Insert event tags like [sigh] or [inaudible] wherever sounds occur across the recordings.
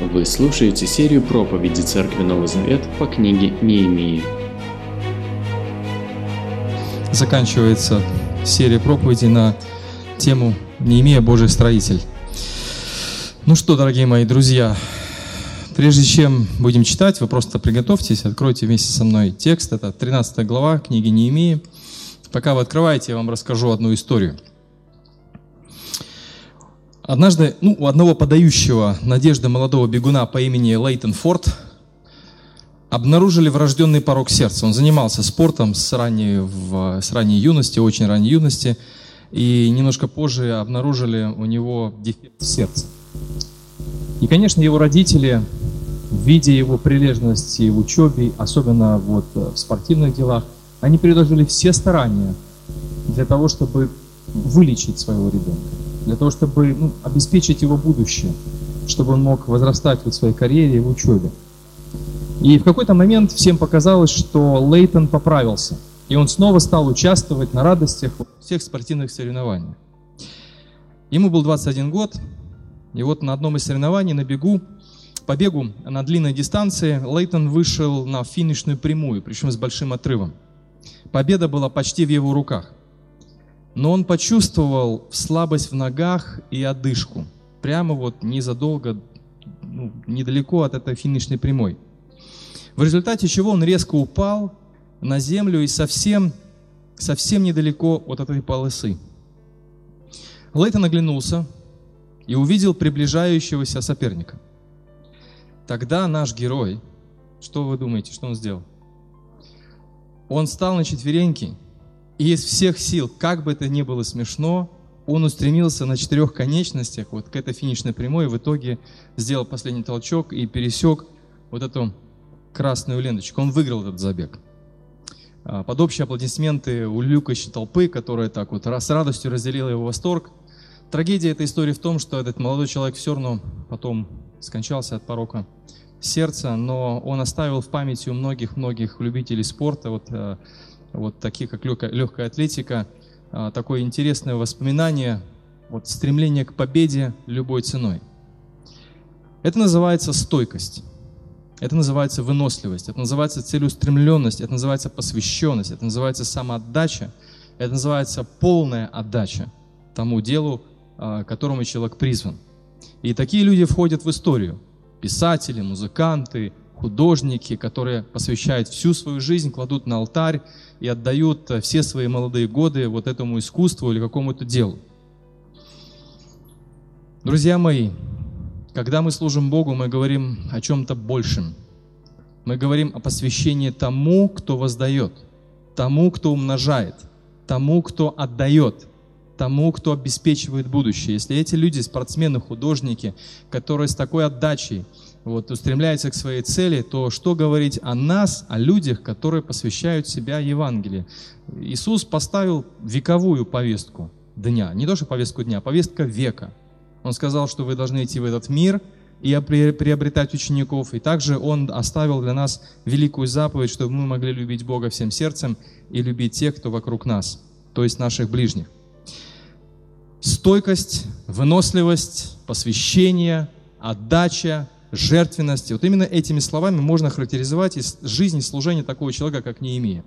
Вы слушаете серию проповедей Церкви Новый Завет по книге Неемии. Заканчивается серия проповедей на тему «Неемия Божий строитель». Ну что, дорогие мои друзья, прежде чем будем читать, вы просто приготовьтесь, откройте вместе со мной текст. Это 13 глава книги Неемии. Пока вы открываете, я вам расскажу одну историю – Однажды ну, у одного подающего надежды молодого бегуна по имени Лейтон Форд обнаружили врожденный порог сердца. Он занимался спортом с ранней, в, с ранней юности, очень ранней юности, и немножко позже обнаружили у него дефект в сердце. И, конечно, его родители, видя его прилежности в учебе, особенно вот в спортивных делах, они приложили все старания для того, чтобы вылечить своего ребенка для того, чтобы ну, обеспечить его будущее, чтобы он мог возрастать в своей карьере и в учебе. И в какой-то момент всем показалось, что Лейтон поправился, и он снова стал участвовать на радостях всех спортивных соревнований. Ему был 21 год, и вот на одном из соревнований на бегу, по бегу на длинной дистанции, Лейтон вышел на финишную прямую, причем с большим отрывом. Победа была почти в его руках. Но он почувствовал слабость в ногах и одышку. Прямо вот незадолго, ну, недалеко от этой финишной прямой. В результате чего он резко упал на землю и совсем, совсем недалеко от этой полосы. Лейтон оглянулся и увидел приближающегося соперника. Тогда наш герой, что вы думаете, что он сделал? Он встал на четвереньки и из всех сил, как бы это ни было смешно, он устремился на четырех конечностях вот к этой финишной прямой, и в итоге сделал последний толчок и пересек вот эту красную ленточку. Он выиграл этот забег. А, под общие аплодисменты у улюкающей толпы, которая так вот с радостью разделила его восторг. Трагедия этой истории в том, что этот молодой человек все равно потом скончался от порока сердца, но он оставил в памяти у многих-многих любителей спорта вот э, вот такие как легкая, легкая атлетика, а, такое интересное воспоминание, вот стремление к победе любой ценой. Это называется стойкость, это называется выносливость, это называется целеустремленность, это называется посвященность, это называется самоотдача, это называется полная отдача тому делу, а, которому человек призван. И такие люди входят в историю. Писатели, музыканты, художники, которые посвящают всю свою жизнь, кладут на алтарь и отдают э, все свои молодые годы вот этому искусству или какому-то делу. Друзья мои, когда мы служим Богу, мы говорим о чем-то большем. Мы говорим о посвящении тому, кто воздает, тому, кто умножает, тому, кто отдает, тому, кто обеспечивает будущее. Если эти люди, спортсмены, художники, которые с такой отдачей вот, устремляется к своей цели, то что говорить о нас, о людях, которые посвящают себя Евангелию? Иисус поставил вековую повестку дня, не то что повестку дня, а повестка века. Он сказал, что вы должны идти в этот мир и приобретать учеников. И также Он оставил для нас великую заповедь, чтобы мы могли любить Бога всем сердцем и любить тех, кто вокруг нас, то есть наших ближних. Стойкость, выносливость, посвящение, отдача, жертвенности. Вот именно этими словами можно характеризовать жизнь и служение такого человека, как Неемия.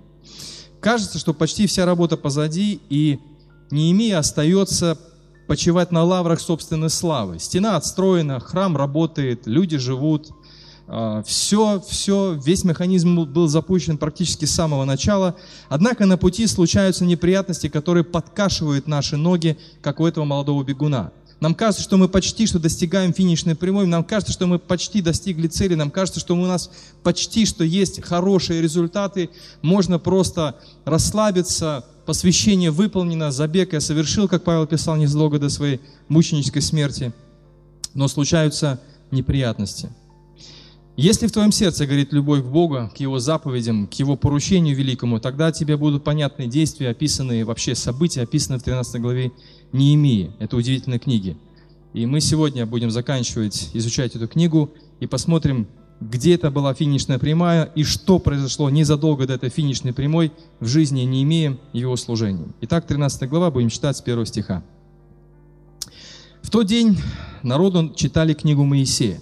Кажется, что почти вся работа позади, и Неемия остается почивать на лаврах собственной славы. Стена отстроена, храм работает, люди живут. Все, а, все, весь механизм был запущен практически с самого начала. Однако на пути случаются неприятности, которые подкашивают наши ноги, как у этого молодого бегуна – нам кажется, что мы почти что достигаем финишной прямой, нам кажется, что мы почти достигли цели, нам кажется, что у нас почти что есть хорошие результаты, можно просто расслабиться, посвящение выполнено, забег я совершил, как Павел писал незадолго до своей мученической смерти. Но случаются неприятности. Если в твоем сердце горит любовь к Богу, к Его заповедям, к Его поручению великому, тогда тебе будут понятны действия, описанные, вообще события, описанные в 13 главе Неемии, это удивительной книги. И мы сегодня будем заканчивать изучать эту книгу и посмотрим, где это была финишная прямая и что произошло незадолго до этой финишной прямой в жизни Неемии и его служении. Итак, 13 глава, будем читать с первого стиха. В тот день народу читали книгу Моисея.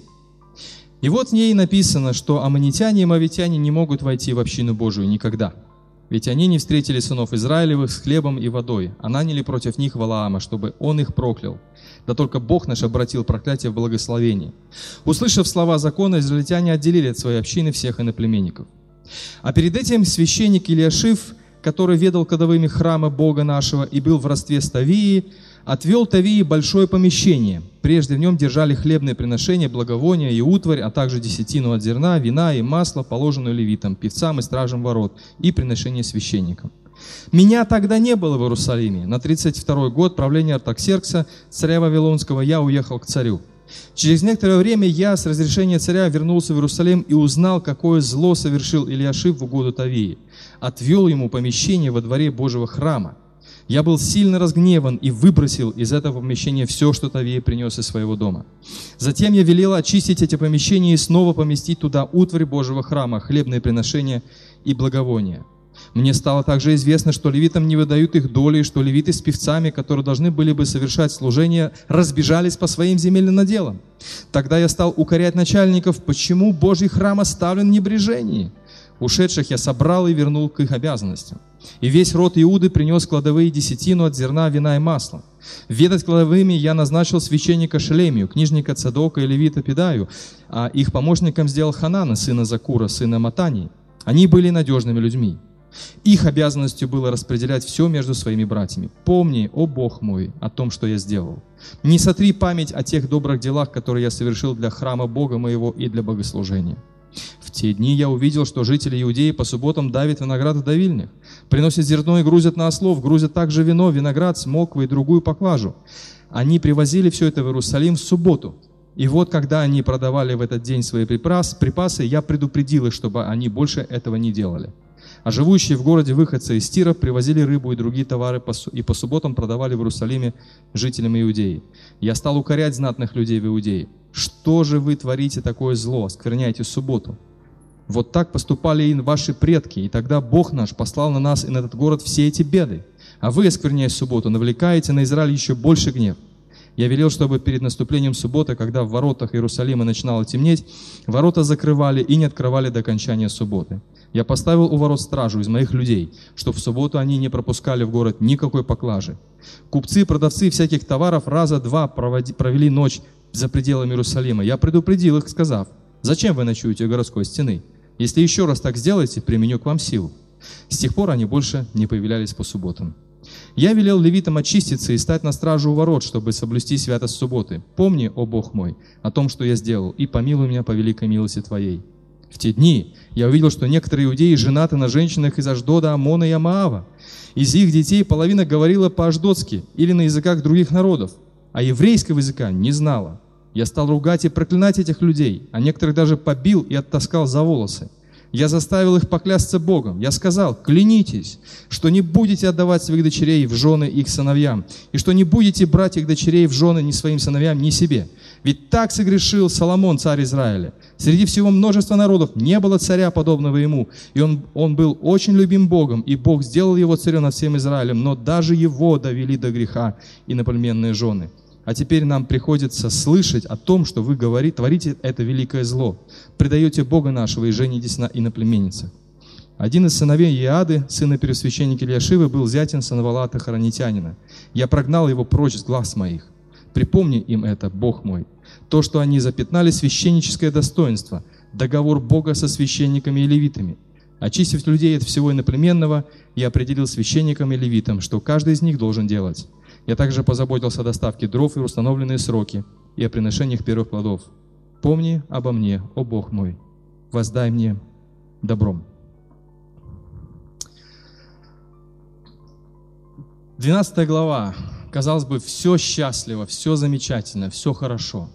И вот в ней написано, что аммонитяне и мавитяне не могут войти в общину Божию никогда. Ведь они не встретили сынов Израилевых с хлебом и водой, а наняли против них Валаама, чтобы он их проклял. Да только Бог наш обратил проклятие в благословение. Услышав слова закона, израильтяне отделили от своей общины всех иноплеменников. А перед этим священник Илиашив, который ведал кодовыми храма Бога нашего и был в родстве с Тавией, отвел Тавии большое помещение. Прежде в нем держали хлебные приношения, благовония и утварь, а также десятину от зерна, вина и масла, положенную левитам, певцам и стражам ворот, и приношение священникам. Меня тогда не было в Иерусалиме. На 32 год правления Артаксеркса, царя Вавилонского, я уехал к царю. Через некоторое время я с разрешения царя вернулся в Иерусалим и узнал, какое зло совершил Ильяшив в угоду Тавии. Отвел ему помещение во дворе Божьего храма. Я был сильно разгневан и выбросил из этого помещения все, что Тавия принес из своего дома. Затем я велел очистить эти помещения и снова поместить туда утварь Божьего храма, хлебные приношения и благовония. Мне стало также известно, что левитам не выдают их доли, и что левиты с певцами, которые должны были бы совершать служение, разбежались по своим земельным наделам. Тогда я стал укорять начальников, почему Божий храм оставлен в небрежении. Ушедших я собрал и вернул к их обязанностям. И весь род Иуды принес кладовые десятину от зерна, вина и масла. Ведать кладовыми я назначил священника Шелемию, книжника Цадока и левита Педаю, а их помощником сделал Ханана, сына Закура, сына Матании. Они были надежными людьми. Их обязанностью было распределять все между своими братьями. Помни, о Бог мой, о том, что я сделал. Не сотри память о тех добрых делах, которые я совершил для храма Бога моего и для богослужения. Те дни я увидел, что жители Иудеи по субботам давят виноград в давильнях, приносят зерно и грузят на ослов, грузят также вино, виноград, смоквы и другую поклажу. Они привозили все это в Иерусалим в субботу. И вот, когда они продавали в этот день свои припасы, я предупредил их, чтобы они больше этого не делали. А живущие в городе выходцы из Тира привозили рыбу и другие товары и по субботам продавали в Иерусалиме жителям Иудеи. Я стал укорять знатных людей в Иудее. Что же вы творите такое зло, оскверняете субботу? Вот так поступали и ваши предки, и тогда Бог наш послал на нас и на этот город все эти беды. А вы, оскверняя субботу, навлекаете на Израиль еще больше гнев. Я велел, чтобы перед наступлением субботы, когда в воротах Иерусалима начинало темнеть, ворота закрывали и не открывали до окончания субботы. Я поставил у ворот стражу из моих людей, чтобы в субботу они не пропускали в город никакой поклажи. Купцы, продавцы всяких товаров раза два проводи, провели ночь за пределами Иерусалима. Я предупредил их, сказав, «Зачем вы ночуете у городской стены? Если еще раз так сделаете, применю к вам силу». С тех пор они больше не появлялись по субботам. Я велел левитам очиститься и стать на стражу у ворот, чтобы соблюсти святость субботы. Помни, о Бог мой, о том, что я сделал, и помилуй меня по великой милости Твоей. В те дни я увидел, что некоторые иудеи женаты на женщинах из Аждода, Амона и Амаава. Из их детей половина говорила по-аждотски или на языках других народов, а еврейского языка не знала. Я стал ругать и проклинать этих людей, а некоторых даже побил и оттаскал за волосы. Я заставил их поклясться Богом. Я сказал, клянитесь, что не будете отдавать своих дочерей в жены их сыновьям, и что не будете брать их дочерей в жены ни своим сыновьям, ни себе. Ведь так согрешил Соломон, царь Израиля. Среди всего множества народов не было царя, подобного ему, и он, он был очень любим Богом, и Бог сделал его царем над всем Израилем, но даже его довели до греха иноплеменные жены. А теперь нам приходится слышать о том, что вы говорите, творите это великое зло, предаете Бога нашего и женитесь на иноплеменницах. Один из сыновей Иады, сына первосвященника Ильяшивы, был зятен Санавалата Харанитянина. Я прогнал его прочь с глаз моих. Припомни им это, Бог мой. То, что они запятнали священническое достоинство, договор Бога со священниками и левитами. Очистив людей от всего иноплеменного, я определил священникам и левитам, что каждый из них должен делать. Я также позаботился о доставке дров и установленные сроки, и о приношениях первых плодов. Помни обо мне, о Бог мой, воздай мне добром. 12 глава. Казалось бы, все счастливо, все замечательно, все хорошо.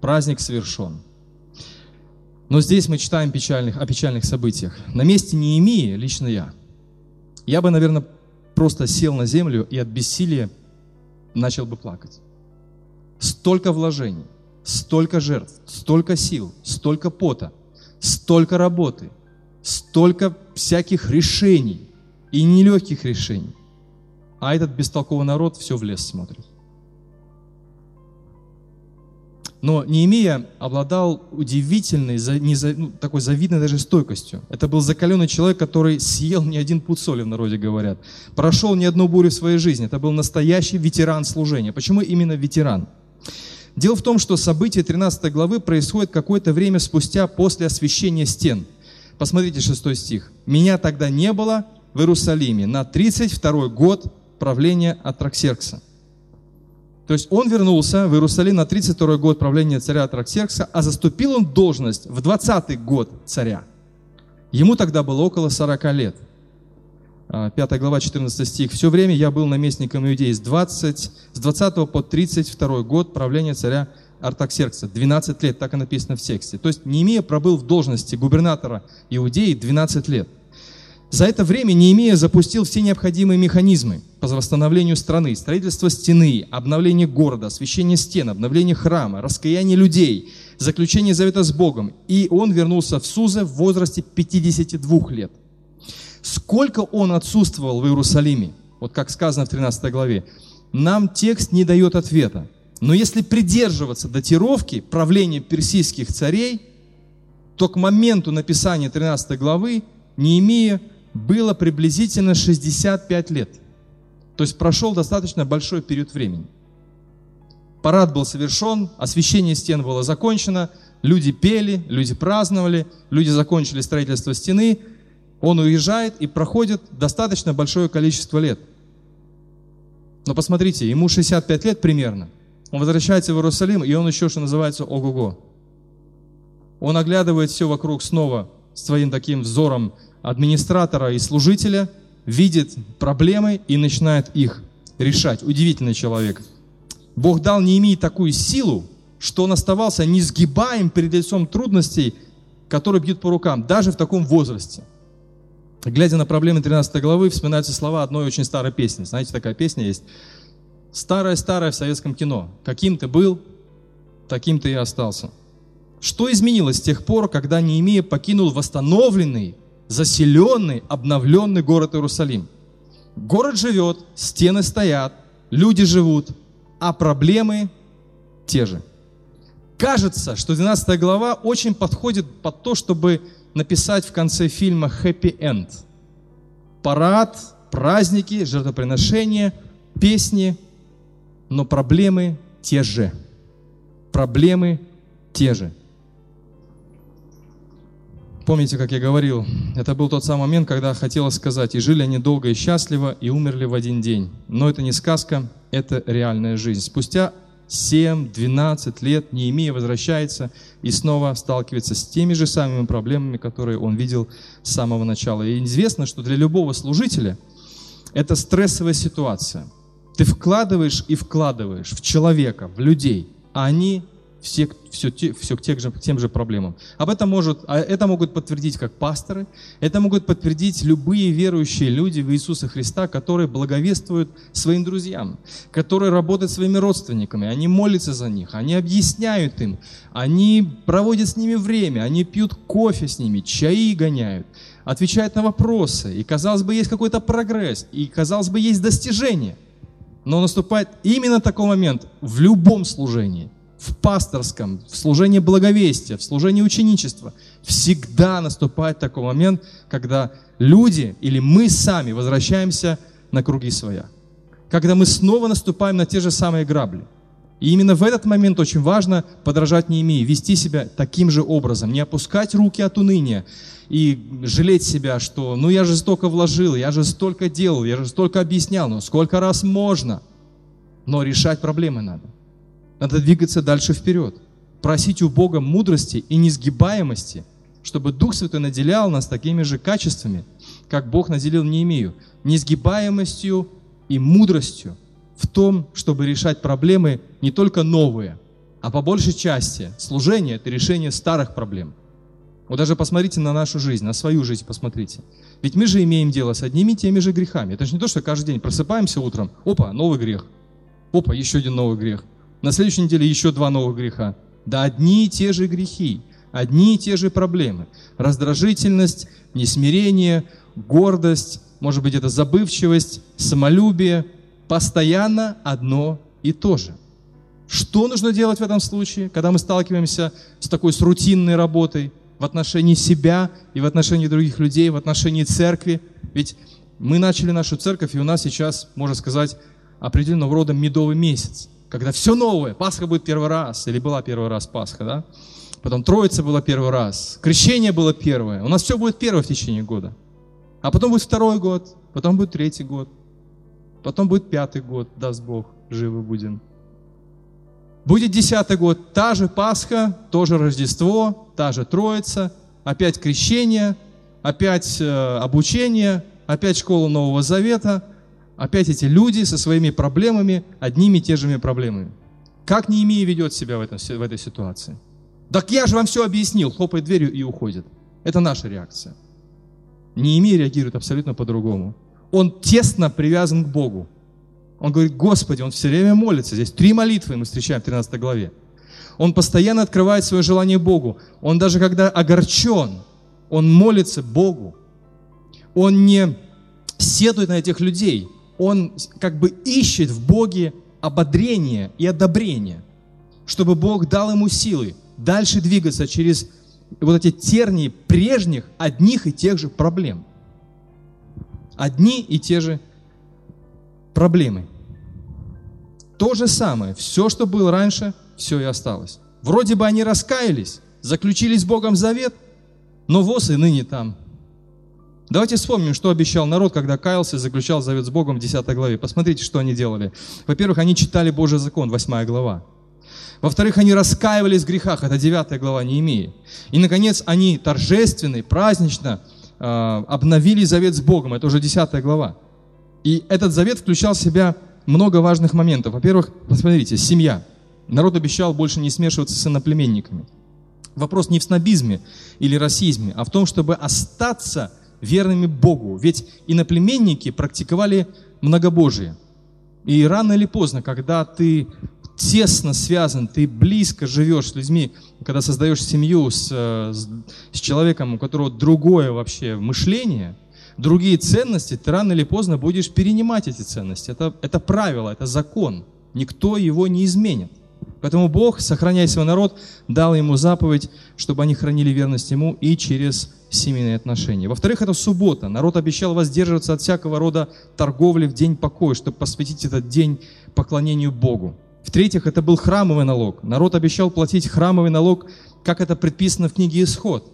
Праздник совершен. Но здесь мы читаем печальных, о печальных событиях. На месте Неемии, лично я, я бы, наверное, просто сел на землю и от бессилия начал бы плакать. Столько вложений, столько жертв, столько сил, столько пота, столько работы, столько всяких решений и нелегких решений. А этот бестолковый народ все в лес смотрит. Но Неемия обладал удивительной, ну, такой завидной даже стойкостью. Это был закаленный человек, который съел не один пуд соли, в народе говорят. Прошел не одну бурю в своей жизни. Это был настоящий ветеран служения. Почему именно ветеран? Дело в том, что события 13 главы происходят какое-то время спустя после освящения стен. Посмотрите 6 стих. «Меня тогда не было в Иерусалиме на 32 год правления Атраксеркса». То есть он вернулся в Иерусалим на 32 год правления царя Атраксеркса, а заступил он должность в 20 год царя. Ему тогда было около 40 лет. 5 а, глава, 14 стих. «Все время я был наместником Иудеи с 20, с 20 по 32 год правления царя Артаксеркса. 12 лет, так и написано в тексте. То есть Неемия пробыл в должности губернатора Иудеи 12 лет. За это время Неемия запустил все необходимые механизмы по восстановлению страны, строительство стены, обновление города, освящение стен, обновление храма, раскаяние людей, заключение завета с Богом. И он вернулся в Суза в возрасте 52 лет. Сколько он отсутствовал в Иерусалиме, вот как сказано в 13 главе, нам текст не дает ответа. Но если придерживаться датировки правления персидских царей, то к моменту написания 13 главы Неемия было приблизительно 65 лет. То есть прошел достаточно большой период времени. Парад был совершен, освещение стен было закончено, люди пели, люди праздновали, люди закончили строительство стены. Он уезжает и проходит достаточно большое количество лет. Но посмотрите, ему 65 лет примерно. Он возвращается в Иерусалим, и он еще, что называется, ого-го. Он оглядывает все вокруг снова своим таким взором администратора и служителя, видит проблемы и начинает их решать. Удивительный человек. Бог дал Неемии такую силу, что он оставался несгибаем перед лицом трудностей, которые бьют по рукам, даже в таком возрасте. Глядя на проблемы 13 главы, вспоминаются слова одной очень старой песни. Знаете, такая песня есть. Старая-старая в советском кино. Каким ты был, таким ты и остался. Что изменилось с тех пор, когда Неемия покинул восстановленный, заселенный, обновленный город Иерусалим. Город живет, стены стоят, люди живут, а проблемы те же. Кажется, что 12 глава очень подходит под то, чтобы написать в конце фильма «Happy End». Парад, праздники, жертвоприношения, песни, но проблемы те же. Проблемы те же. Помните, как я говорил, это был тот самый момент, когда хотелось сказать, и жили они долго и счастливо, и умерли в один день. Но это не сказка, это реальная жизнь. Спустя 7-12 лет Неемия возвращается и снова сталкивается с теми же самыми проблемами, которые он видел с самого начала. И известно, что для любого служителя это стрессовая ситуация. Ты вкладываешь и вкладываешь в человека, в людей, а они все, все, все к тем же, к тем же проблемам. Об этом может, а это могут подтвердить как пасторы, это могут подтвердить любые верующие люди в Иисуса Христа, которые благовествуют своим друзьям, которые работают своими родственниками, они молятся за них, они объясняют им, они проводят с ними время, они пьют кофе с ними, чаи гоняют, отвечают на вопросы, и казалось бы есть какой-то прогресс, и казалось бы есть достижение. Но наступает именно такой момент в любом служении, в пасторском, в служении благовестия, в служении ученичества, всегда наступает такой момент, когда люди или мы сами возвращаемся на круги своя. Когда мы снова наступаем на те же самые грабли. И именно в этот момент очень важно подражать Неемии, вести себя таким же образом, не опускать руки от уныния и жалеть себя, что ну я же столько вложил, я же столько делал, я же столько объяснял, но сколько раз можно. Но решать проблемы надо. Надо двигаться дальше вперед. Просить у Бога мудрости и несгибаемости, чтобы Дух Святой наделял нас такими же качествами, как Бог наделил Неемию. Несгибаемостью и мудростью в том, чтобы решать проблемы не только новые, а по большей части служение – это решение старых проблем. Вот даже посмотрите на нашу жизнь, на свою жизнь посмотрите. Ведь мы же имеем дело с одними и теми же грехами. Это же не то, что каждый день просыпаемся утром, опа, новый грех. Опа, еще один новый грех. На следующей неделе еще два новых греха. Да одни и те же грехи, одни и те же проблемы. Раздражительность, несмирение, гордость, может быть это забывчивость, самолюбие. Постоянно одно и то же. Что нужно делать в этом случае, когда мы сталкиваемся с такой с рутинной работой в отношении себя и в отношении других людей, в отношении церкви? Ведь мы начали нашу церковь, и у нас сейчас, можно сказать, определенного рода медовый месяц, когда все новое. Пасха будет первый раз, или была первый раз Пасха, да? Потом Троица была первый раз, Крещение было первое. У нас все будет первое в течение года. А потом будет второй год, потом будет третий год, потом будет пятый год, даст Бог, живы будем. Будет десятый год, та же Пасха, тоже Рождество, та же Троица, опять крещение, опять э, обучение, опять школа Нового Завета, опять эти люди со своими проблемами, одними и те же проблемами. Как Неемия ведет себя в, этом, в этой ситуации? Так я же вам все объяснил, хлопает дверью и уходит. Это наша реакция. Неемия реагирует абсолютно по-другому. Он тесно привязан к Богу. Он говорит, Господи, он все время молится. Здесь три молитвы мы встречаем в 13 главе. Он постоянно открывает свое желание Богу. Он даже когда огорчен, он молится Богу. Он не седует на этих людей. Он как бы ищет в Боге ободрение и одобрение, чтобы Бог дал ему силы дальше двигаться через вот эти тернии прежних одних и тех же проблем. Одни и те же проблемы. То же самое, все, что было раньше, все и осталось. Вроде бы они раскаялись, заключили с Богом завет, но воз и ныне там. Давайте вспомним, что обещал народ, когда каялся и заключал завет с Богом в 10 главе. Посмотрите, что они делали. Во-первых, они читали Божий закон, 8 глава. Во-вторых, они раскаивались в грехах, это 9 глава не имеет. И, наконец, они торжественно, празднично э, обновили завет с Богом, это уже 10 глава. И этот завет включал в себя много важных моментов. Во-первых, посмотрите, семья. Народ обещал больше не смешиваться с иноплеменниками. Вопрос не в снобизме или расизме, а в том, чтобы остаться верными Богу. Ведь иноплеменники практиковали многобожие. И рано или поздно, когда ты тесно связан, ты близко живешь с людьми, когда создаешь семью с, с, с человеком, у которого другое вообще мышление – другие ценности, ты рано или поздно будешь перенимать эти ценности. Это, это правило, это закон. Никто его не изменит. Поэтому Бог, сохраняя свой народ, дал ему заповедь, чтобы они хранили верность ему и через семейные отношения. Во-вторых, это суббота. Народ обещал воздерживаться от всякого рода торговли в день покоя, чтобы посвятить этот день поклонению Богу. В-третьих, это был храмовый налог. Народ обещал платить храмовый налог, как это предписано в книге Исход.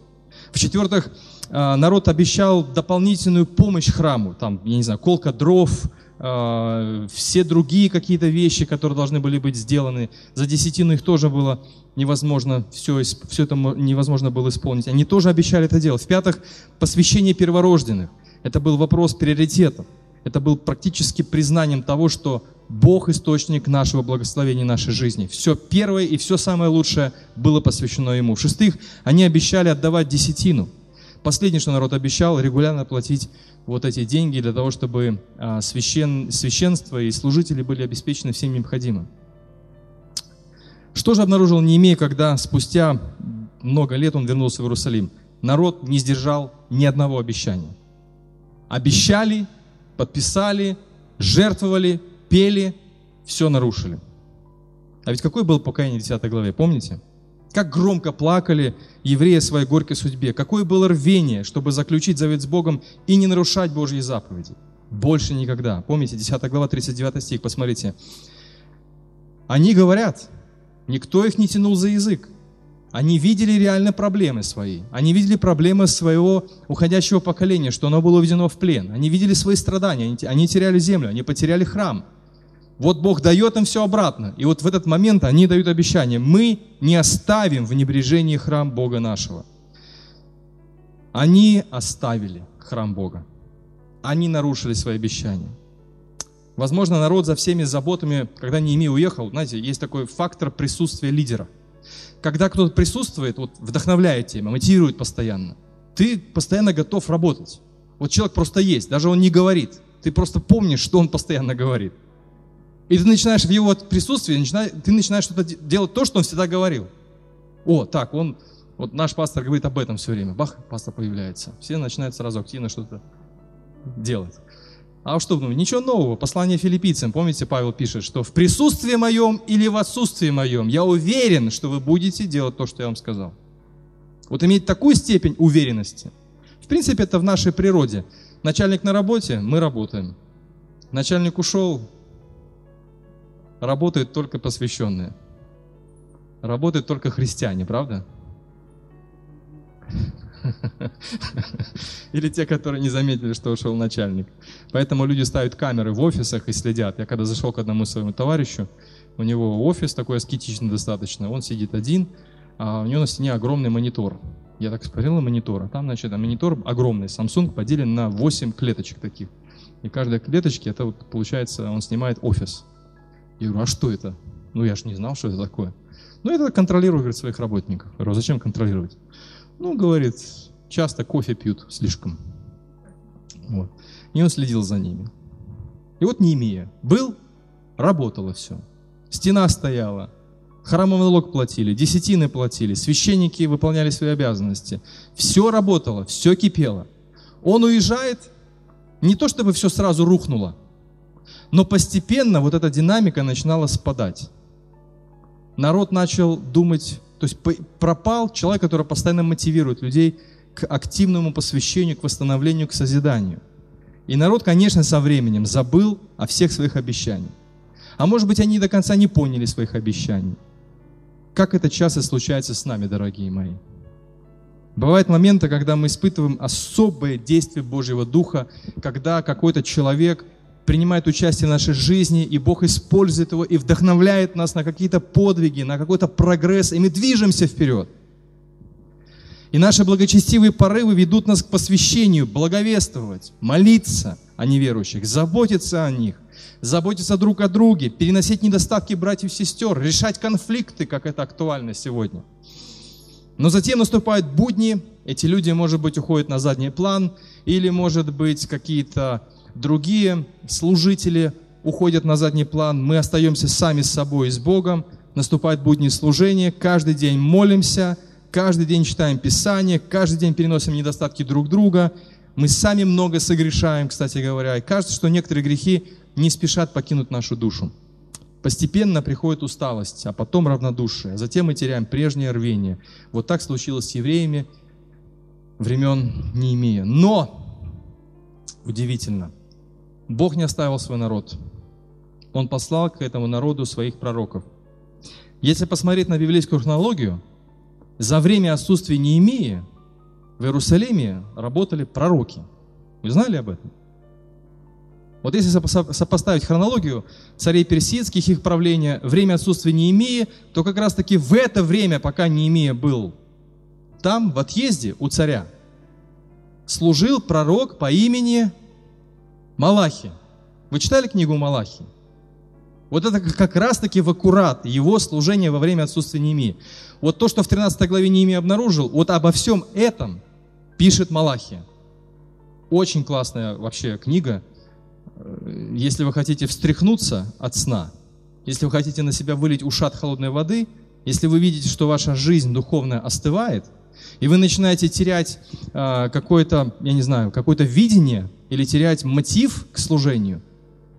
В-четвертых, а, народ обещал дополнительную помощь храму, там, я не знаю, колка дров, все другие какие-то вещи, которые должны были быть сделаны. За десятину их тоже было невозможно, все, все это невозможно было исполнить. Они тоже обещали это делать. В-пятых, посвящение перворожденных. Это был вопрос приоритетов. Это был практически признанием того, что Бог – источник нашего благословения нашей жизни. Все первое и все самое лучшее было посвящено Ему. В-шестых, они обещали отдавать десятину – Последнее, что народ обещал, регулярно платить вот эти деньги для того, чтобы а, священ, священство и служители были обеспечены всем необходимым. Что же обнаружил Неемия, когда спустя много лет он вернулся в Иерусалим? Народ не сдержал ни одного обещания. Обещали, подписали, жертвовали, пели, все нарушили. А ведь какой был покаяние в 10 главе, помните? Как громко плакали евреи о своей горькой судьбе. Какое было рвение, чтобы заключить завет с Богом и не нарушать Божьи заповеди. Больше никогда. Помните, 10 глава, 39 стих, посмотрите. Они говорят, никто их не тянул за язык. Они видели реально проблемы свои. Они видели проблемы своего уходящего поколения, что оно было уведено в плен. Они видели свои страдания, они теряли землю, они потеряли храм. Вот Бог дает им все обратно. И вот в этот момент они дают обещание. Мы не оставим в небрежении храм Бога нашего. Они оставили храм Бога. Они нарушили свои обещания. Возможно, народ за всеми заботами, когда Неемия уехал, знаете, есть такой фактор присутствия лидера. Когда кто-то присутствует, вот вдохновляет тебя, мотивирует постоянно, ты постоянно готов работать. Вот человек просто есть, даже он не говорит. Ты просто помнишь, что он постоянно говорит. И ты начинаешь в его присутствии, ты начинаешь что-то делать то, что он всегда говорил. О, так, он, вот наш пастор говорит об этом все время. Бах, пастор появляется. Все начинают сразу активно что-то делать. А что, ну, ничего нового. Послание филиппийцам, помните, Павел пишет, что в присутствии моем или в отсутствии моем я уверен, что вы будете делать то, что я вам сказал. Вот иметь такую степень уверенности. В принципе, это в нашей природе. Начальник на работе, мы работаем. Начальник ушел, работают только посвященные. Работают только христиане, правда? [laughs] Или те, которые не заметили, что ушел начальник. Поэтому люди ставят камеры в офисах и следят. Я когда зашел к одному своему товарищу, у него офис такой аскетичный достаточно, он сидит один, а у него на стене огромный монитор. Я так смотрел на монитор, а там, значит, монитор огромный, Samsung поделен на 8 клеточек таких. И каждая клеточке, это вот, получается, он снимает офис. Я говорю, а что это? Ну, я же не знал, что это такое. Ну, это контролирует, говорит, своих работников. Я говорю, «А зачем контролировать? Ну, говорит, часто кофе пьют слишком. Вот. И он следил за ними. И вот Неемия был, работало все. Стена стояла, храмовый налог платили, десятины платили, священники выполняли свои обязанности. Все работало, все кипело. Он уезжает, не то чтобы все сразу рухнуло, но постепенно вот эта динамика начинала спадать. Народ начал думать, то есть пропал человек, который постоянно мотивирует людей к активному посвящению, к восстановлению, к созиданию. И народ, конечно, со временем забыл о всех своих обещаниях. А может быть, они до конца не поняли своих обещаний. Как это часто случается с нами, дорогие мои. Бывают моменты, когда мы испытываем особое действие Божьего Духа, когда какой-то человек принимает участие в нашей жизни, и Бог использует его и вдохновляет нас на какие-то подвиги, на какой-то прогресс, и мы движемся вперед – и наши благочестивые порывы ведут нас к посвящению, благовествовать, молиться о неверующих, заботиться о них, заботиться друг о друге, переносить недостатки братьев и сестер, решать конфликты, как это актуально сегодня. Но затем наступают будни, эти люди, может быть, уходят на задний план, или, может быть, какие-то другие служители уходят на задний план, мы остаемся сами с собой и с Богом, наступают будни служения, каждый день молимся – каждый день читаем Писание, каждый день переносим недостатки друг друга. Мы сами много согрешаем, кстати говоря. И кажется, что некоторые грехи не спешат покинуть нашу душу. Постепенно приходит усталость, а потом равнодушие. Затем мы теряем прежнее рвение. Вот так случилось с евреями времен не имея. Но, удивительно, Бог не оставил свой народ. Он послал к этому народу своих пророков. Если посмотреть на библейскую хронологию, за время отсутствия Неемии в Иерусалиме работали пророки. Вы знали об этом? Вот если сопоставить хронологию царей персидских, их правления, время отсутствия Неемии, то как раз таки в это время, пока Неемия был там, в отъезде у царя, служил пророк по имени Малахи. Вы читали книгу Малахи? Вот это как раз-таки в аккурат его служение во время отсутствия Неемии. Вот то, что в 13 главе Неемия обнаружил, вот обо всем этом пишет Малахия. Очень классная вообще книга. Э, если вы хотите встряхнуться от сна, если вы хотите на себя вылить ушат холодной воды, если вы видите, что ваша жизнь духовная остывает, и вы начинаете терять э, какое-то, я не знаю, какое-то видение или терять мотив к служению,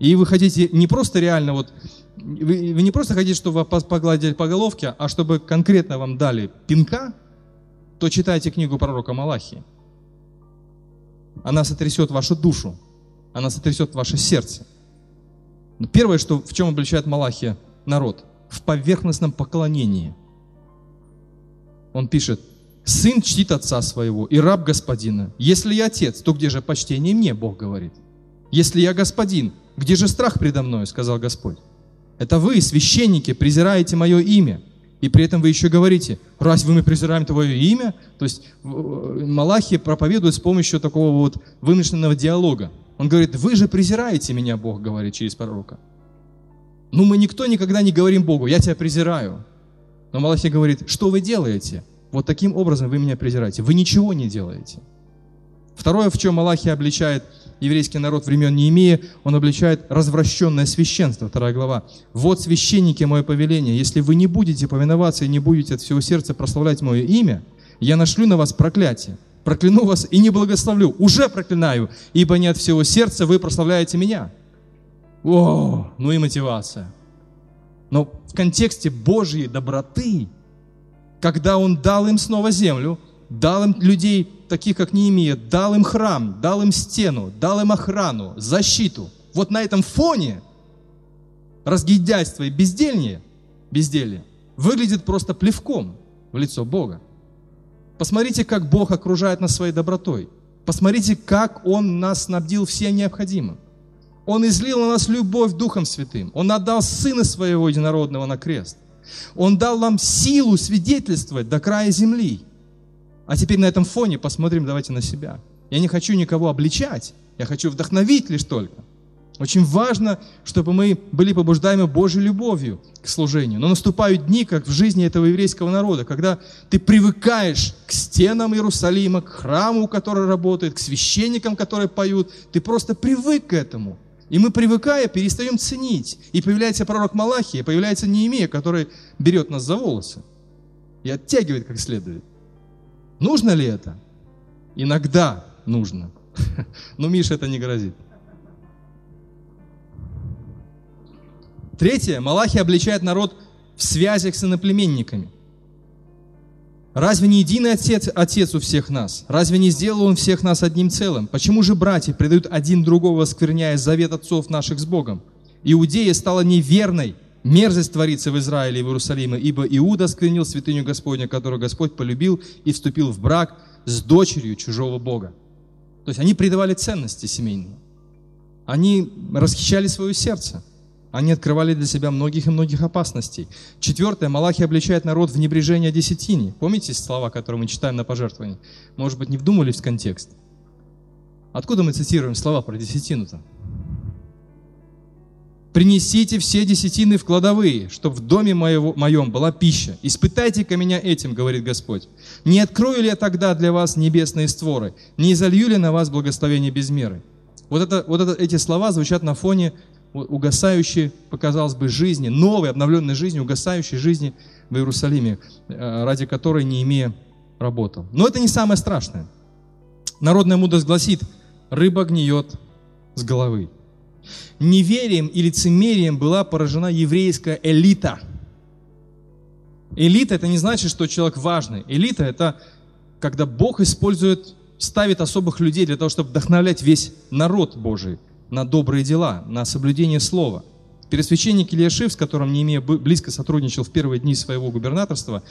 и вы хотите не просто реально вот вы, вы не просто хотите, чтобы вас погладили по головке, а чтобы конкретно вам дали пинка, то читайте книгу пророка Малахи. Она сотрясет вашу душу, она сотрясет ваше сердце. Но первое, что, в чем обличает Малахия народ, в поверхностном поклонении. Он пишет, сын чтит отца своего и раб господина. Если я отец, то где же почтение мне, Бог говорит? Если я господин, где же страх предо мной, сказал Господь. Это вы, священники, презираете мое имя. И при этом вы еще говорите, разве мы презираем твое имя? То есть э, Малахи проповедует с помощью такого вот вымышленного диалога. Он говорит, вы же презираете меня, Бог говорит через пророка. Ну, мы никто никогда не говорим Богу, я тебя презираю. Но Малахи говорит, что вы делаете? Вот таким образом вы меня презираете. Вы ничего не делаете. Второе, в чем Малахи обличает еврейский народ времен Неемии, он обличает развращенное священство, вторая глава. «Вот, священники, мое повеление, если вы не будете повиноваться и не будете от всего сердца прославлять мое имя, я нашлю на вас проклятие. Прокляну вас и не благословлю. Уже проклинаю, ибо не от всего сердца вы прославляете меня. О, ну и мотивация. Но в контексте Божьей доброты, когда Он дал им снова землю, дал им людей, таких как Неемия, дал им храм, дал им стену, дал им охрану, защиту. Вот на этом фоне разгильдяйство и безделье, безделье выглядит просто плевком в лицо Бога. Посмотрите, как Бог окружает нас своей добротой. Посмотрите, как Он нас снабдил всем необходимым. Он излил на нас любовь Духом Святым. Он отдал Сына Своего Единородного на крест. Он дал нам силу свидетельствовать до края земли. А теперь на этом фоне посмотрим давайте на себя. Я не хочу никого обличать, я хочу вдохновить лишь только. Очень важно, чтобы мы были побуждаемы Божьей любовью к служению. Но наступают дни, как в жизни этого еврейского народа, когда ты привыкаешь к стенам Иерусалима, к храму, который работает, к священникам, которые поют. Ты просто привык к этому. И мы, привыкая, перестаем ценить. И появляется пророк Малахия, появляется Неемия, который берет нас за волосы и оттягивает как следует. Нужно ли это? Иногда нужно. [laughs] Но Миша это не грозит. Третье. Малахи обличает народ в связях с иноплеменниками. Разве не единый отец, отец у всех нас? Разве не сделал он всех нас одним целым? Почему же братья предают один другого, скверняя завет отцов наших с Богом? Иудея стала неверной, мерзость творится в Израиле и в Иерусалиме, ибо Иуда сквернил святыню Господня, которую Господь полюбил и вступил в брак с дочерью чужого Бога. То есть они предавали ценности семейные. Они расхищали свое сердце. Они открывали для себя многих и многих опасностей. Четвертое. Малахи обличает народ в небрежение десятине. Помните слова, которые мы читаем на пожертвовании? Может быть, не вдумались в контекст? Откуда мы цитируем слова про десятину-то? «Принесите все десятины в кладовые, чтобы в доме моего, моем была пища. Испытайте-ка меня этим, говорит Господь. Не открою ли я тогда для вас небесные створы? Не изолью ли на вас благословение без меры?» Вот, это, вот это, эти слова звучат на фоне угасающей, показалось бы, жизни, новой, обновленной жизни, угасающей жизни в Иерусалиме, э, ради которой не имея работал. Но это не самое страшное. Народная мудрость гласит, рыба гниет с головы. Неверием и лицемерием была поражена еврейская элита. Элита это не значит, что человек важный. Элита это когда Бог использует, ставит особых людей для того, чтобы вдохновлять весь народ Божий на добрые дела, на соблюдение слова. Первосвященник Ильяшив, с которым Неемия близко сотрудничал в первые дни своего губернаторства,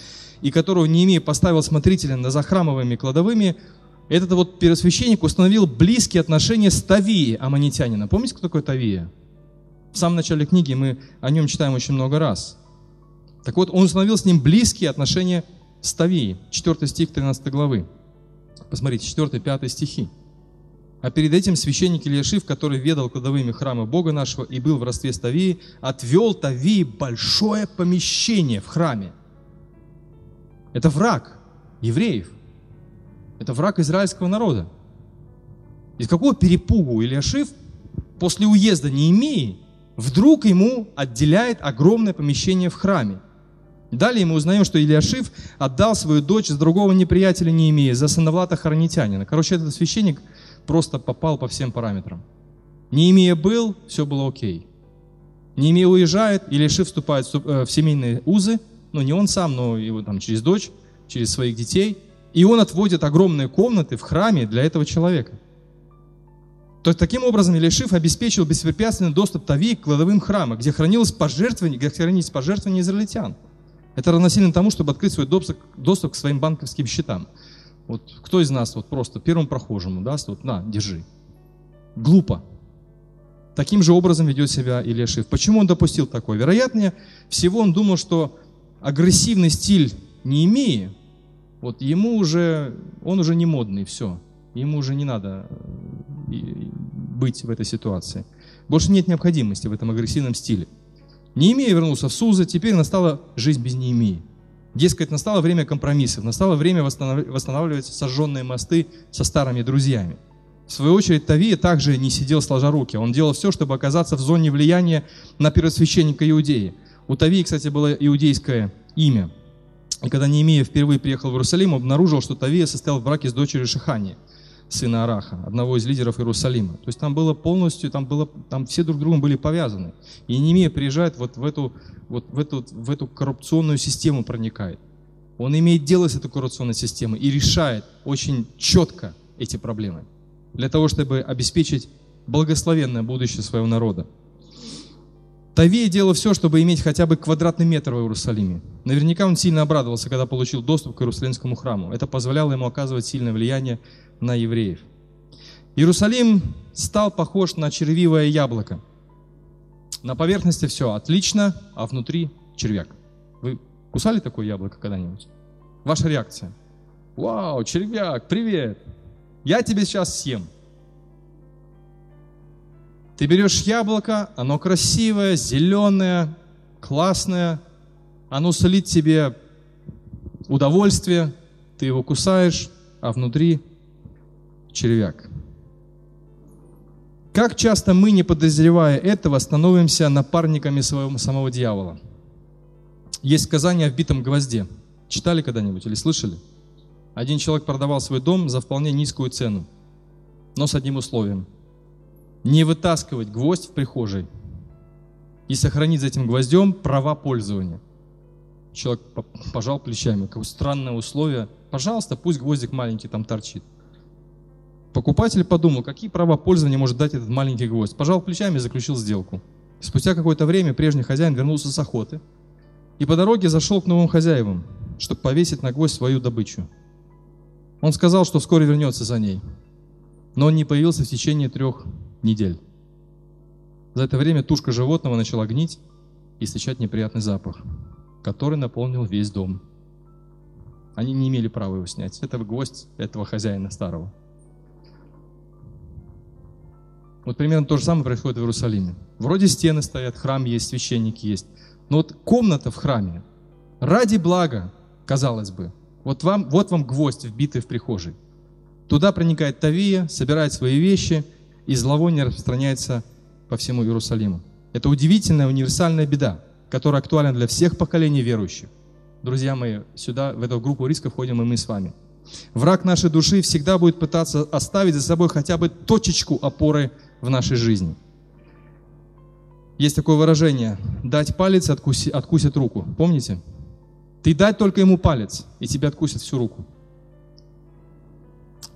и которого Неемия поставил смотрителем за храмовыми кладовыми, этот вот первосвященник установил близкие отношения с Тавией, аммонитянина. Помните, кто такой Тавия? В самом начале книги мы о нем читаем очень много раз. Так вот, он установил с ним близкие отношения с Тавией. 4 стих 13 главы. Посмотрите, 4-5 стихи. А перед этим священник Ильяшив, который ведал кладовыми храма Бога нашего и был в родстве с Тавией, отвел Тавии большое помещение в храме. Это враг евреев. Это враг израильского народа. Из какого перепугу Ильяшив после уезда Неемии вдруг ему отделяет огромное помещение в храме. Далее мы узнаем, что Ильяшив отдал свою дочь с другого неприятеля Неемии за сыновлата Хоронитянина. Короче, этот священник – просто попал по всем параметрам. Не имея был, все было окей. Не имея уезжает, или Ши вступает э, в семейные узы, но не он сам, но его там через дочь, через своих детей. И он отводит огромные комнаты в храме для этого человека. То есть, таким образом Елишив обеспечил беспрепятственный доступ Тавии к кладовым храма, где хранилось пожертвование, где хранились пожертвования израильтян. Это равносильно тому, чтобы открыть свой доступ, доступ к своим банковским счетам. Вот кто из нас вот просто первому прохожему даст, вот на, держи. Глупо. Таким же образом ведет себя Ильяшив. Почему он допустил такое? Вероятнее всего он думал, что агрессивный стиль не имея, вот ему уже, он уже не модный, все. Ему уже не надо э, быть в этой ситуации. Больше нет необходимости в этом агрессивном стиле. Неемия вернулся в Суза, теперь настала жизнь без Неемии. Дескать, настало время компромиссов, настало время восстанавливать сожженные мосты со старыми друзьями. В свою очередь, Тавия также не сидел сложа руки. Он делал все, чтобы оказаться в зоне влияния на первосвященника Иудеи. У Тавии, кстати, было иудейское имя. И когда Неемия впервые приехал в Иерусалим, обнаружил, что Тавия состоял в браке с дочерью Шихани, сына Араха, одного из лидеров Иерусалима. То есть там было полностью, там, было, там все друг другом были повязаны. И Неемия приезжает вот в эту, вот в эту, в эту коррупционную систему проникает. Он имеет дело с этой коррупционной системой и решает очень четко эти проблемы для того, чтобы обеспечить благословенное будущее своего народа. Тавей делал все, чтобы иметь хотя бы квадратный метр в Иерусалиме. Наверняка он сильно обрадовался, когда получил доступ к Иерусалимскому храму. Это позволяло ему оказывать сильное влияние на евреев. Иерусалим стал похож на червивое яблоко. На поверхности все отлично, а внутри червяк. Вы кусали такое яблоко когда-нибудь? Ваша реакция? Вау, червяк, привет! Я тебе сейчас съем. Ты берешь яблоко, оно красивое, зеленое, классное, оно солит тебе удовольствие, ты его кусаешь, а внутри червяк. Как часто мы, не подозревая этого, становимся напарниками своего самого дьявола? Есть сказание о вбитом гвозде. Читали когда-нибудь или слышали? Один человек продавал свой дом за вполне низкую цену, но с одним условием. Не вытаскивать гвоздь в прихожей и сохранить за этим гвоздем права пользования. Человек пожал плечами. Какое странное условие. Пожалуйста, пусть гвоздик маленький там торчит. Покупатель подумал, какие права пользования может дать этот маленький гвоздь. Пожал плечами и заключил сделку. Спустя какое-то время прежний хозяин вернулся с охоты и по дороге зашел к новым хозяевам, чтобы повесить на гвоздь свою добычу. Он сказал, что вскоре вернется за ней, но он не появился в течение трех недель. За это время тушка животного начала гнить и источать неприятный запах, который наполнил весь дом. Они не имели права его снять. Это гвоздь этого хозяина старого. Вот примерно то же самое происходит в Иерусалиме. Вроде стены стоят, храм есть, священники есть. Но вот комната в храме ради блага, казалось бы, вот вам, вот вам гвоздь, вбитый в прихожей. Туда проникает Тавия, собирает свои вещи, и зловоние распространяется по всему Иерусалиму. Это удивительная универсальная беда, которая актуальна для всех поколений верующих. Друзья мои, сюда, в эту группу риска входим и мы с вами. Враг нашей души всегда будет пытаться оставить за собой хотя бы точечку опоры в нашей жизни. Есть такое выражение «дать палец, откуси, откусит руку». Помните? Ты дай только ему палец, и тебе откусят всю руку.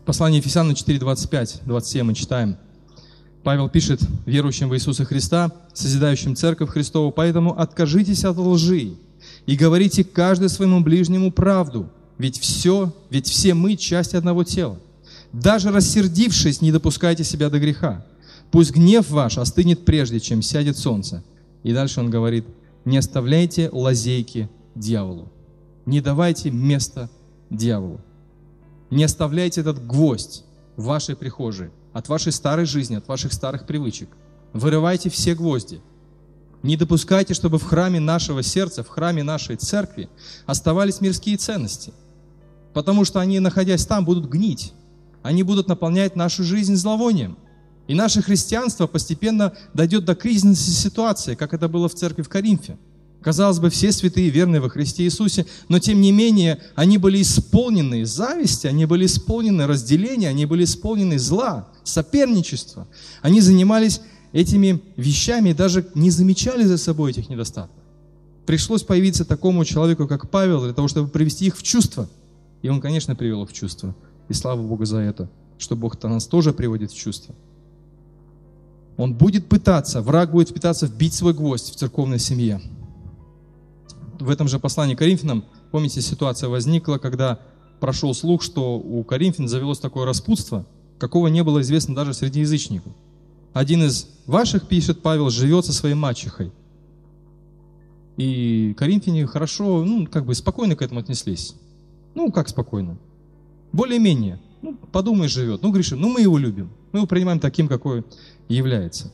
Послание Ефесянам 4, 25, 27 мы читаем. Павел пишет верующим в Иисуса Христа, созидающим церковь Христову, поэтому откажитесь от лжи и говорите каждый своему ближнему правду, ведь все, ведь все мы часть одного тела. Даже рассердившись, не допускайте себя до греха. Пусть гнев ваш остынет прежде, чем сядет солнце. И дальше он говорит, не оставляйте лазейки дьяволу. Не давайте места дьяволу. Не оставляйте этот гвоздь в вашей прихожей от вашей старой жизни, от ваших старых привычек. Вырывайте все гвозди. Не допускайте, чтобы в храме нашего сердца, в храме нашей церкви оставались мирские ценности. Потому что они, находясь там, будут гнить. Они будут наполнять нашу жизнь зловонием. И наше христианство постепенно дойдет до кризисной ситуации, как это было в церкви в Коринфе. Казалось бы, все святые, верные во Христе Иисусе, но тем не менее они были исполнены зависти, они были исполнены разделения, они были исполнены зла, соперничества. Они занимались этими вещами и даже не замечали за собой этих недостатков. Пришлось появиться такому человеку, как Павел, для того, чтобы привести их в чувство. И он, конечно, привел их в чувство. И слава Богу за это, что Бог-то нас тоже приводит в чувство. Он будет пытаться, враг будет пытаться вбить свой гвоздь в церковной семье в этом же послании Коринфянам, помните, ситуация возникла, когда прошел слух, что у Коринфян завелось такое распутство, какого не было известно даже среди язычников. Один из ваших, пишет Павел, живет со своей мачехой. И коринфяне хорошо, ну, как бы спокойно к этому отнеслись. Ну, как спокойно? Более-менее. Ну, подумай, живет. Ну, грешим. Ну, мы его любим. Мы его принимаем таким, какой является.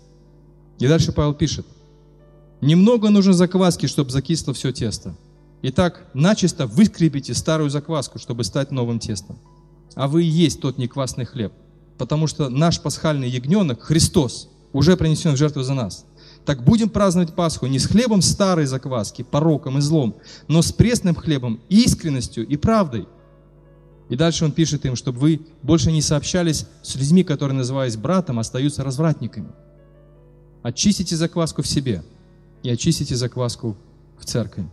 И дальше Павел пишет. Немного нужно закваски, чтобы закисло все тесто. Итак, начисто выскребите старую закваску, чтобы стать новым тестом. А вы и есть тот неквасный хлеб, потому что наш пасхальный ягненок, Христос, уже принесен в жертву за нас. Так будем праздновать Пасху не с хлебом старой закваски, пороком и злом, но с пресным хлебом, искренностью и правдой. И дальше он пишет им, чтобы вы больше не сообщались с людьми, которые, называясь братом, остаются развратниками. Очистите закваску в себе и очистите закваску в церкви.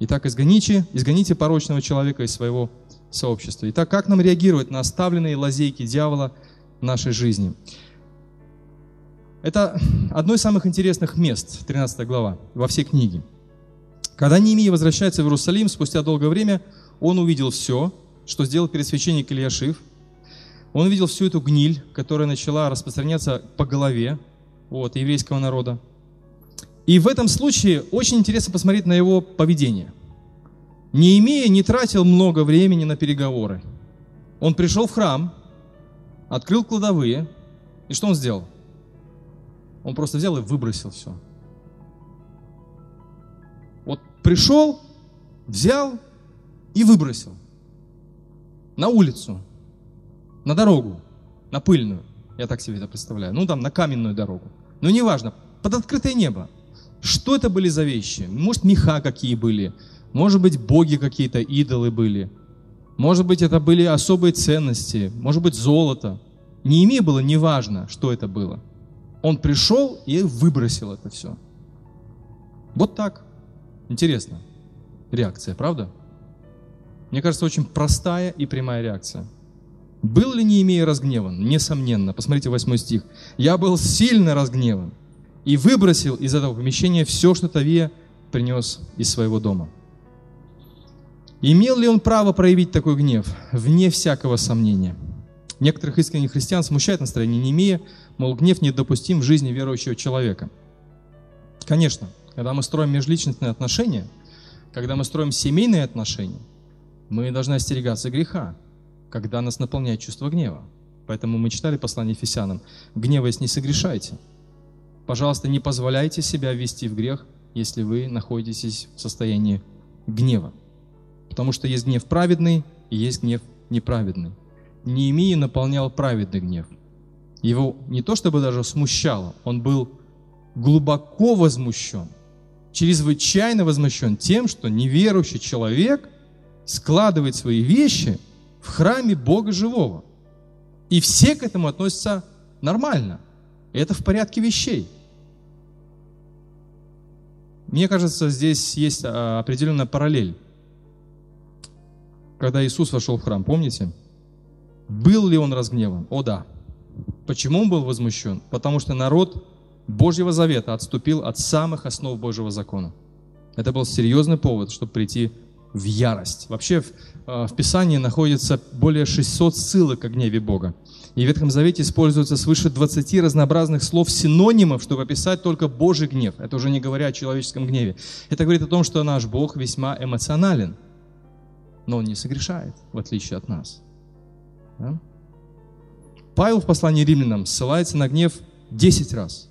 Итак, изгоните, изгоните порочного человека из своего сообщества. Итак, как нам реагировать на оставленные лазейки дьявола в нашей жизни? Это одно из самых интересных мест, 13 глава, во всей книге. Когда Неемия возвращается в Иерусалим, спустя долгое время он увидел все, что сделал пересвященник Ильяшив. Он увидел всю эту гниль, которая начала распространяться по голове вот, еврейского народа. И в этом случае очень интересно посмотреть на его поведение. Неемия не тратил много времени на переговоры. Он пришел в храм, открыл кладовые, и что он сделал? Он просто взял и выбросил все. Вот пришел, взял и выбросил. На улицу, на дорогу, на пыльную. Я так себе это представляю. Ну, там, на каменную дорогу. Но неважно, под открытое небо. Что это были за вещи? Может, меха какие были, может быть, боги какие-то, идолы были, может быть, это были особые ценности, может быть, золото. Не ими было неважно, что это было. Он пришел и выбросил это все. Вот так. Интересно. Реакция, правда? Мне кажется, очень простая и прямая реакция. Был ли Неемия разгневан? Несомненно. Посмотрите восьмой стих. «Я был сильно разгневан и выбросил из этого помещения все, что Тавия принес из своего дома». Имел ли он право проявить такой гнев? Вне всякого сомнения. Некоторых искренних христиан смущает настроение Неемия, мол, гнев недопустим в жизни верующего человека. Конечно, когда мы строим межличностные отношения, когда мы строим семейные отношения, мы должны остерегаться греха, когда нас наполняет чувство гнева. Поэтому мы читали послание Ефесянам. «Гневаясь, не согрешайте». Пожалуйста, не позволяйте себя ввести в грех, если вы находитесь в состоянии гнева. Потому что есть гнев праведный и есть гнев неправедный. Неемия наполнял праведный гнев. Его не то чтобы даже смущало, он был глубоко возмущен, чрезвычайно возмущен тем, что неверующий человек складывает свои вещи в храме Бога живого. И все к этому относятся нормально. Это в порядке вещей. Мне кажется, здесь есть а, определенная параллель когда Иисус вошел в храм, помните? Был ли он разгневан? О да. Почему он был возмущен? Потому что народ Божьего Завета отступил от самых основ Божьего закона. Это был серьезный повод, чтобы прийти в ярость. Вообще в, э, в Писании находится более 600 ссылок о гневе Бога. И в Ветхом Завете используется свыше 20 разнообразных слов синонимов, чтобы описать только Божий гнев. Это уже не говоря о человеческом гневе. Это говорит о том, что наш Бог весьма эмоционален – но он не согрешает, в отличие от нас. Да? Павел в послании римлянам ссылается на гнев 10 раз.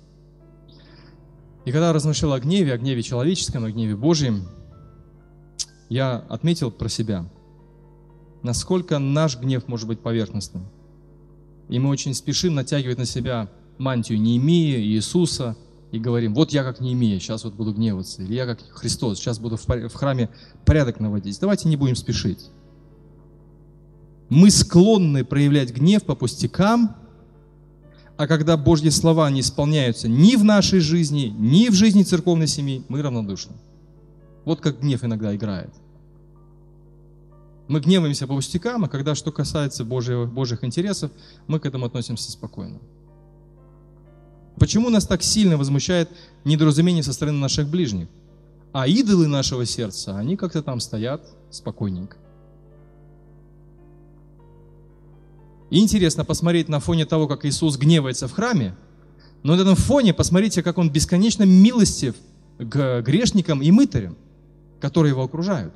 И когда размышлял о гневе, о гневе человеческом, о гневе Божьем, я отметил про себя, насколько наш гнев может быть поверхностным. И мы очень спешим натягивать на себя мантию Неемии, Иисуса – и говорим, вот я как не имею, сейчас вот буду гневаться, или я как Христос, сейчас буду в храме порядок наводить. Давайте не будем спешить. Мы склонны проявлять гнев по пустякам, а когда Божьи слова не исполняются ни в нашей жизни, ни в жизни церковной семьи, мы равнодушны. Вот как гнев иногда играет. Мы гневаемся по пустякам, а когда что касается Божьих, Божьих интересов, мы к этому относимся спокойно. Почему нас так сильно возмущает недоразумение со стороны наших ближних? А идолы нашего сердца, они как-то там стоят спокойненько. И интересно посмотреть на фоне того, как Иисус гневается в храме, но на этом фоне посмотрите, как Он бесконечно милостив к грешникам и мытарям, которые его окружают.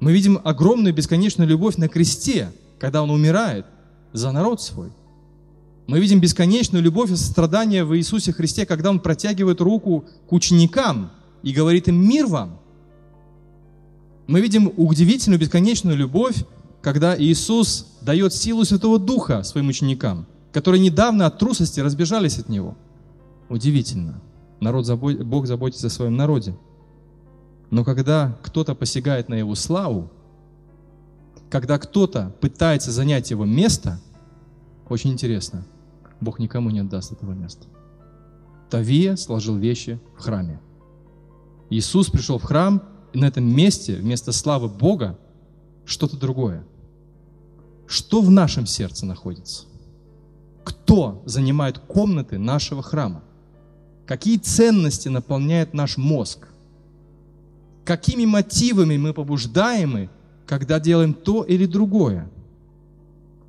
Мы видим огромную бесконечную любовь на кресте, когда Он умирает за народ свой. Мы видим бесконечную любовь и сострадание в Иисусе Христе, когда Он протягивает руку к ученикам и говорит им «Мир вам!». Мы видим удивительную бесконечную любовь, когда Иисус дает силу Святого Духа своим ученикам, которые недавно от трусости разбежались от Него. Удивительно. Народ забо- Бог заботится о своем народе. Но когда кто-то посягает на его славу, когда кто-то пытается занять его место, очень интересно, Бог никому не отдаст этого места. Тавия сложил вещи в храме. Иисус пришел в храм, и на этом месте вместо славы Бога что-то другое. Что в нашем сердце находится? Кто занимает комнаты нашего храма? Какие ценности наполняет наш мозг? Какими мотивами мы побуждаемы, когда делаем то или другое?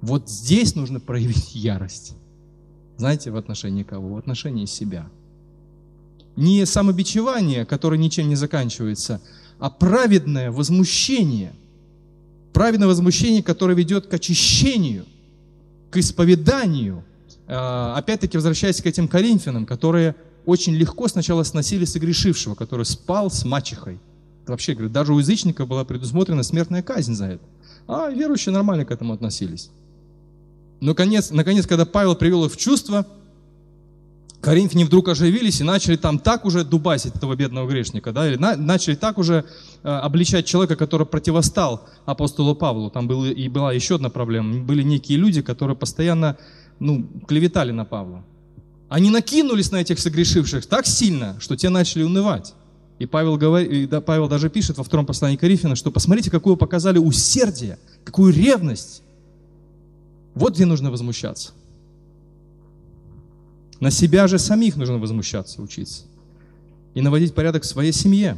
Вот здесь нужно проявить ярость. Знаете, в отношении кого? В отношении себя. Не самобичевание, которое ничем не заканчивается, а праведное возмущение. Праведное возмущение, которое ведет к очищению, к исповеданию. А, опять-таки, возвращаясь к этим коринфянам, которые очень легко сначала сносили согрешившего, который спал с мачехой. Вообще, говорю, даже у язычника была предусмотрена смертная казнь за это. А верующие нормально к этому относились. Но наконец, наконец, когда Павел привел их в чувство, Коринфяне вдруг оживились и начали там так уже дубасить этого бедного грешника, да, или на, начали так уже э, обличать человека, который противостал апостолу Павлу. Там было, и была еще одна проблема. Были некие люди, которые постоянно ну, клеветали на Павла. Они накинулись на этих согрешивших так сильно, что те начали унывать. И Павел, говорит, и Павел даже пишет во втором послании Коринфяна, что посмотрите, какую показали усердие, какую ревность. Вот где нужно возмущаться. На себя же самих нужно возмущаться, учиться. И наводить порядок в своей семье.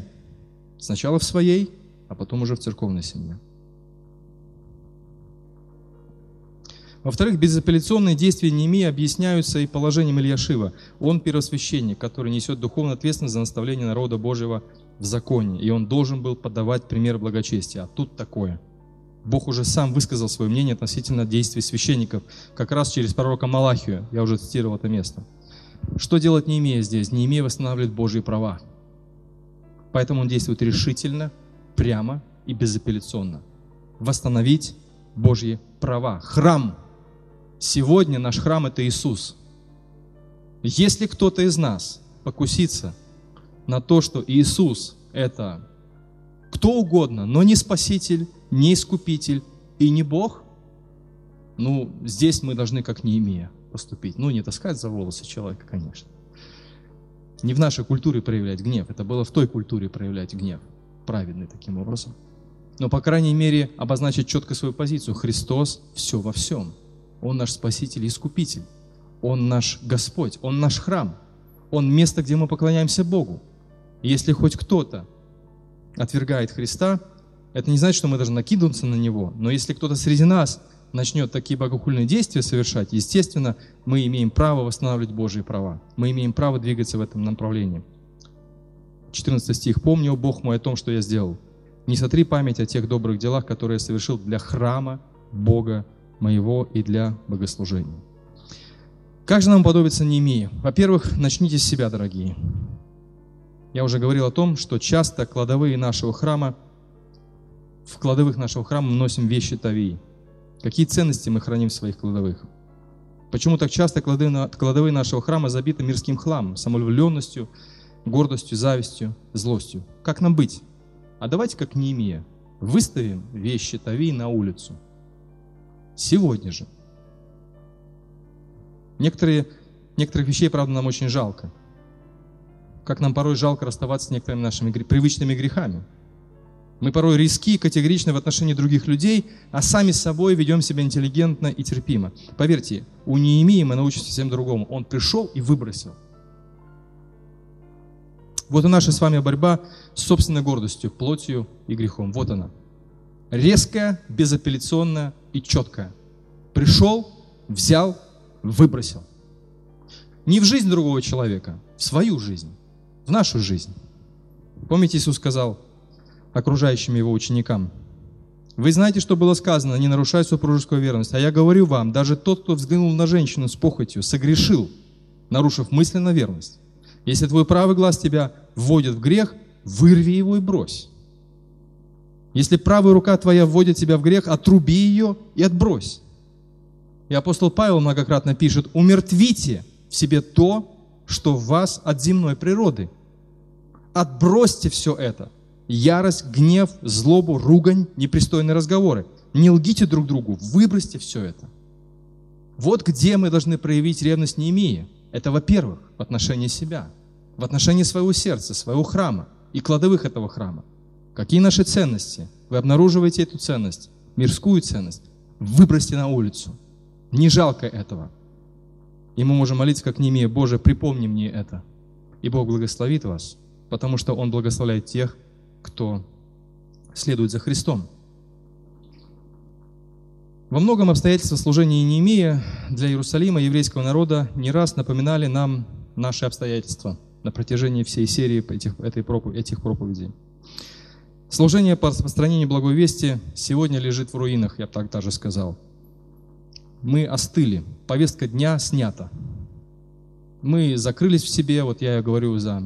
Сначала в своей, а потом уже в церковной семье. Во-вторых, безапелляционные действия Неемии объясняются и положением Ильяшива. Он первосвященник, который несет духовную ответственность за наставление народа Божьего в законе. И он должен был подавать пример благочестия. А тут такое. Бог уже сам высказал свое мнение относительно действий священников, как раз через пророка Малахию. Я уже цитировал это место. Что делать Неемия здесь? Неемия восстанавливает Божьи права. Поэтому он действует решительно, прямо и безапелляционно. Восстановить Божьи права. Храм. Сегодня наш храм – это Иисус. Если кто-то из нас покусится на то, что Иисус – это кто угодно, но не Спаситель, не Искупитель и не Бог, ну, здесь мы должны как Неемия – поступить. Ну, не таскать за волосы человека, конечно. Не в нашей культуре проявлять гнев. Это было в той культуре проявлять гнев. Праведный таким образом. Но, по крайней мере, обозначить четко свою позицию. Христос все во всем. Он наш Спаситель и Искупитель. Он наш Господь. Он наш храм. Он место, где мы поклоняемся Богу. Если хоть кто-то отвергает Христа, это не значит, что мы должны накидываться на Него. Но если кто-то среди нас начнет такие богохульные действия совершать, естественно, мы имеем право восстанавливать Божьи права. Мы имеем право двигаться в этом направлении. 14 стих. «Помни, о Бог мой, о том, что я сделал. Не сотри память о тех добрых делах, которые я совершил для храма Бога моего и для богослужения». Как же нам подобиться Неемии? Во-первых, начните с себя, дорогие. Я уже говорил о том, что часто кладовые нашего храма, в кладовых нашего храма мы носим вещи Тавии – Какие ценности мы храним в своих кладовых? Почему так часто кладовые нашего храма забиты мирским хламом, самовлюбленностью, гордостью, завистью, злостью? Как нам быть? А давайте, как Неемия, выставим вещи Тавии на улицу. Сегодня же. Некоторые, некоторых вещей, правда, нам очень жалко. Как нам порой жалко расставаться с некоторыми нашими привычными грехами. Мы порой риски и категоричны в отношении других людей, а сами с собой ведем себя интеллигентно и терпимо. Поверьте, у Неемии мы научимся всем другому. Он пришел и выбросил. Вот и наша с вами борьба с собственной гордостью, плотью и грехом. Вот она. Резкая, безапелляционная и четкая. Пришел, взял, выбросил. Не в жизнь другого человека, в свою жизнь, в нашу жизнь. Помните, Иисус сказал, окружающим его ученикам. Вы знаете, что было сказано, не нарушай супружескую верность. А я говорю вам, даже тот, кто взглянул на женщину с похотью, согрешил, нарушив мысленно верность. Если твой правый глаз тебя вводит в грех, вырви его и брось. Если правая рука твоя вводит тебя в грех, отруби ее и отбрось. И апостол Павел многократно пишет, умертвите в себе то, что в вас от земной природы. Отбросьте все это. Ярость, гнев, злобу, ругань, непристойные разговоры. Не лгите друг другу, выбросьте все это. Вот где мы должны проявить ревность Неемии. Это, во-первых, в отношении себя, в отношении своего сердца, своего храма и кладовых этого храма. Какие наши ценности? Вы обнаруживаете эту ценность, мирскую ценность, выбросьте на улицу. Не жалко этого. И мы можем молиться, как Немея, Боже, припомни мне это. И Бог благословит вас, потому что Он благословляет тех, кто следует за Христом. Во многом обстоятельства служения Неемия для Иерусалима, еврейского народа, не раз напоминали нам наши обстоятельства на протяжении всей серии этих, этой проповеди, этих проповедей. Служение по распространению благой вести сегодня лежит в руинах, я бы так даже сказал. Мы остыли, повестка дня снята. Мы закрылись в себе, вот я говорю за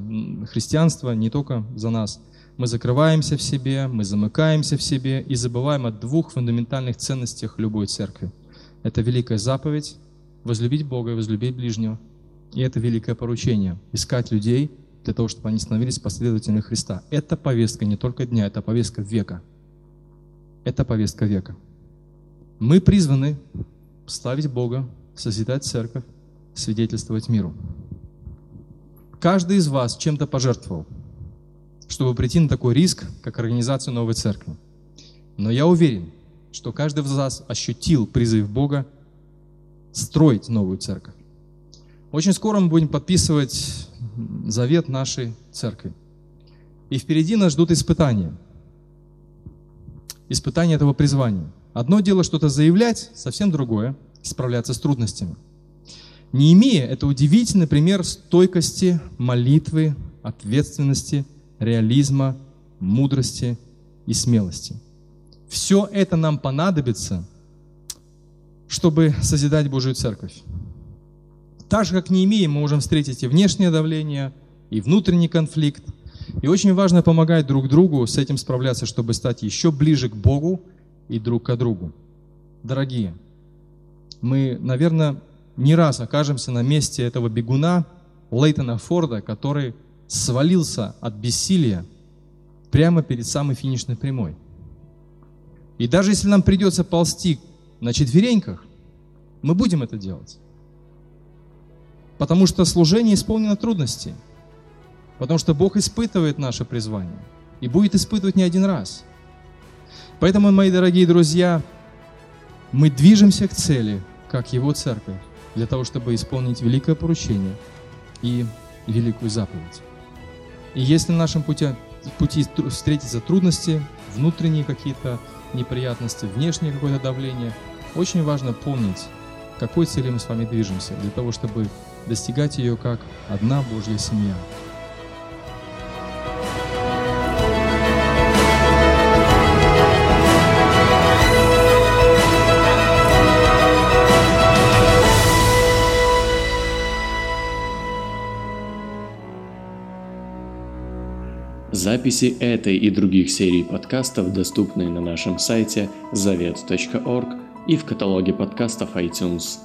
христианство, не только за нас – мы закрываемся в себе, мы замыкаемся в себе и забываем о двух фундаментальных ценностях любой церкви. Это великая заповедь – возлюбить Бога и возлюбить ближнего. И это великое поручение – искать людей для того, чтобы они становились последователями Христа. Это повестка не только дня, это повестка века. Это повестка века. Мы призваны славить Бога, созидать церковь, свидетельствовать миру. Каждый из вас чем-то пожертвовал – чтобы прийти на такой риск, как организацию новой церкви. Но я уверен, что каждый из вас ощутил призыв Бога строить новую церковь. Очень скоро мы будем подписывать завет нашей церкви. И впереди нас ждут испытания. Испытания этого призвания. Одно дело что-то заявлять, совсем другое – справляться с трудностями. Неемия – это удивительный пример стойкости, молитвы, ответственности – реализма, мудрости и смелости. Все это нам понадобится, чтобы созидать Божию Церковь. Так же, как не имеем, мы можем встретить и внешнее давление, и внутренний конфликт. И очень важно помогать друг другу с этим справляться, чтобы стать еще ближе к Богу и друг к другу. Дорогие, мы, наверное, не раз окажемся на месте этого бегуна Лейтона Форда, который свалился от бессилия прямо перед самой финишной прямой. И даже если нам придется ползти на четвереньках, мы будем это делать. Потому что служение исполнено трудностей. Потому что Бог испытывает наше призвание. И будет испытывать не один раз. Поэтому, мои дорогие друзья, мы движемся к цели, как Его церковь, для того, чтобы исполнить великое поручение и великую заповедь. И если на нашем пути, пути встретятся трудности, внутренние какие-то неприятности, внешнее какое-то давление, очень важно помнить, к какой цели мы с вами движемся, для того, чтобы достигать ее как одна Божья семья. Записи этой и других серий подкастов доступны на нашем сайте завет.орг и в каталоге подкастов iTunes.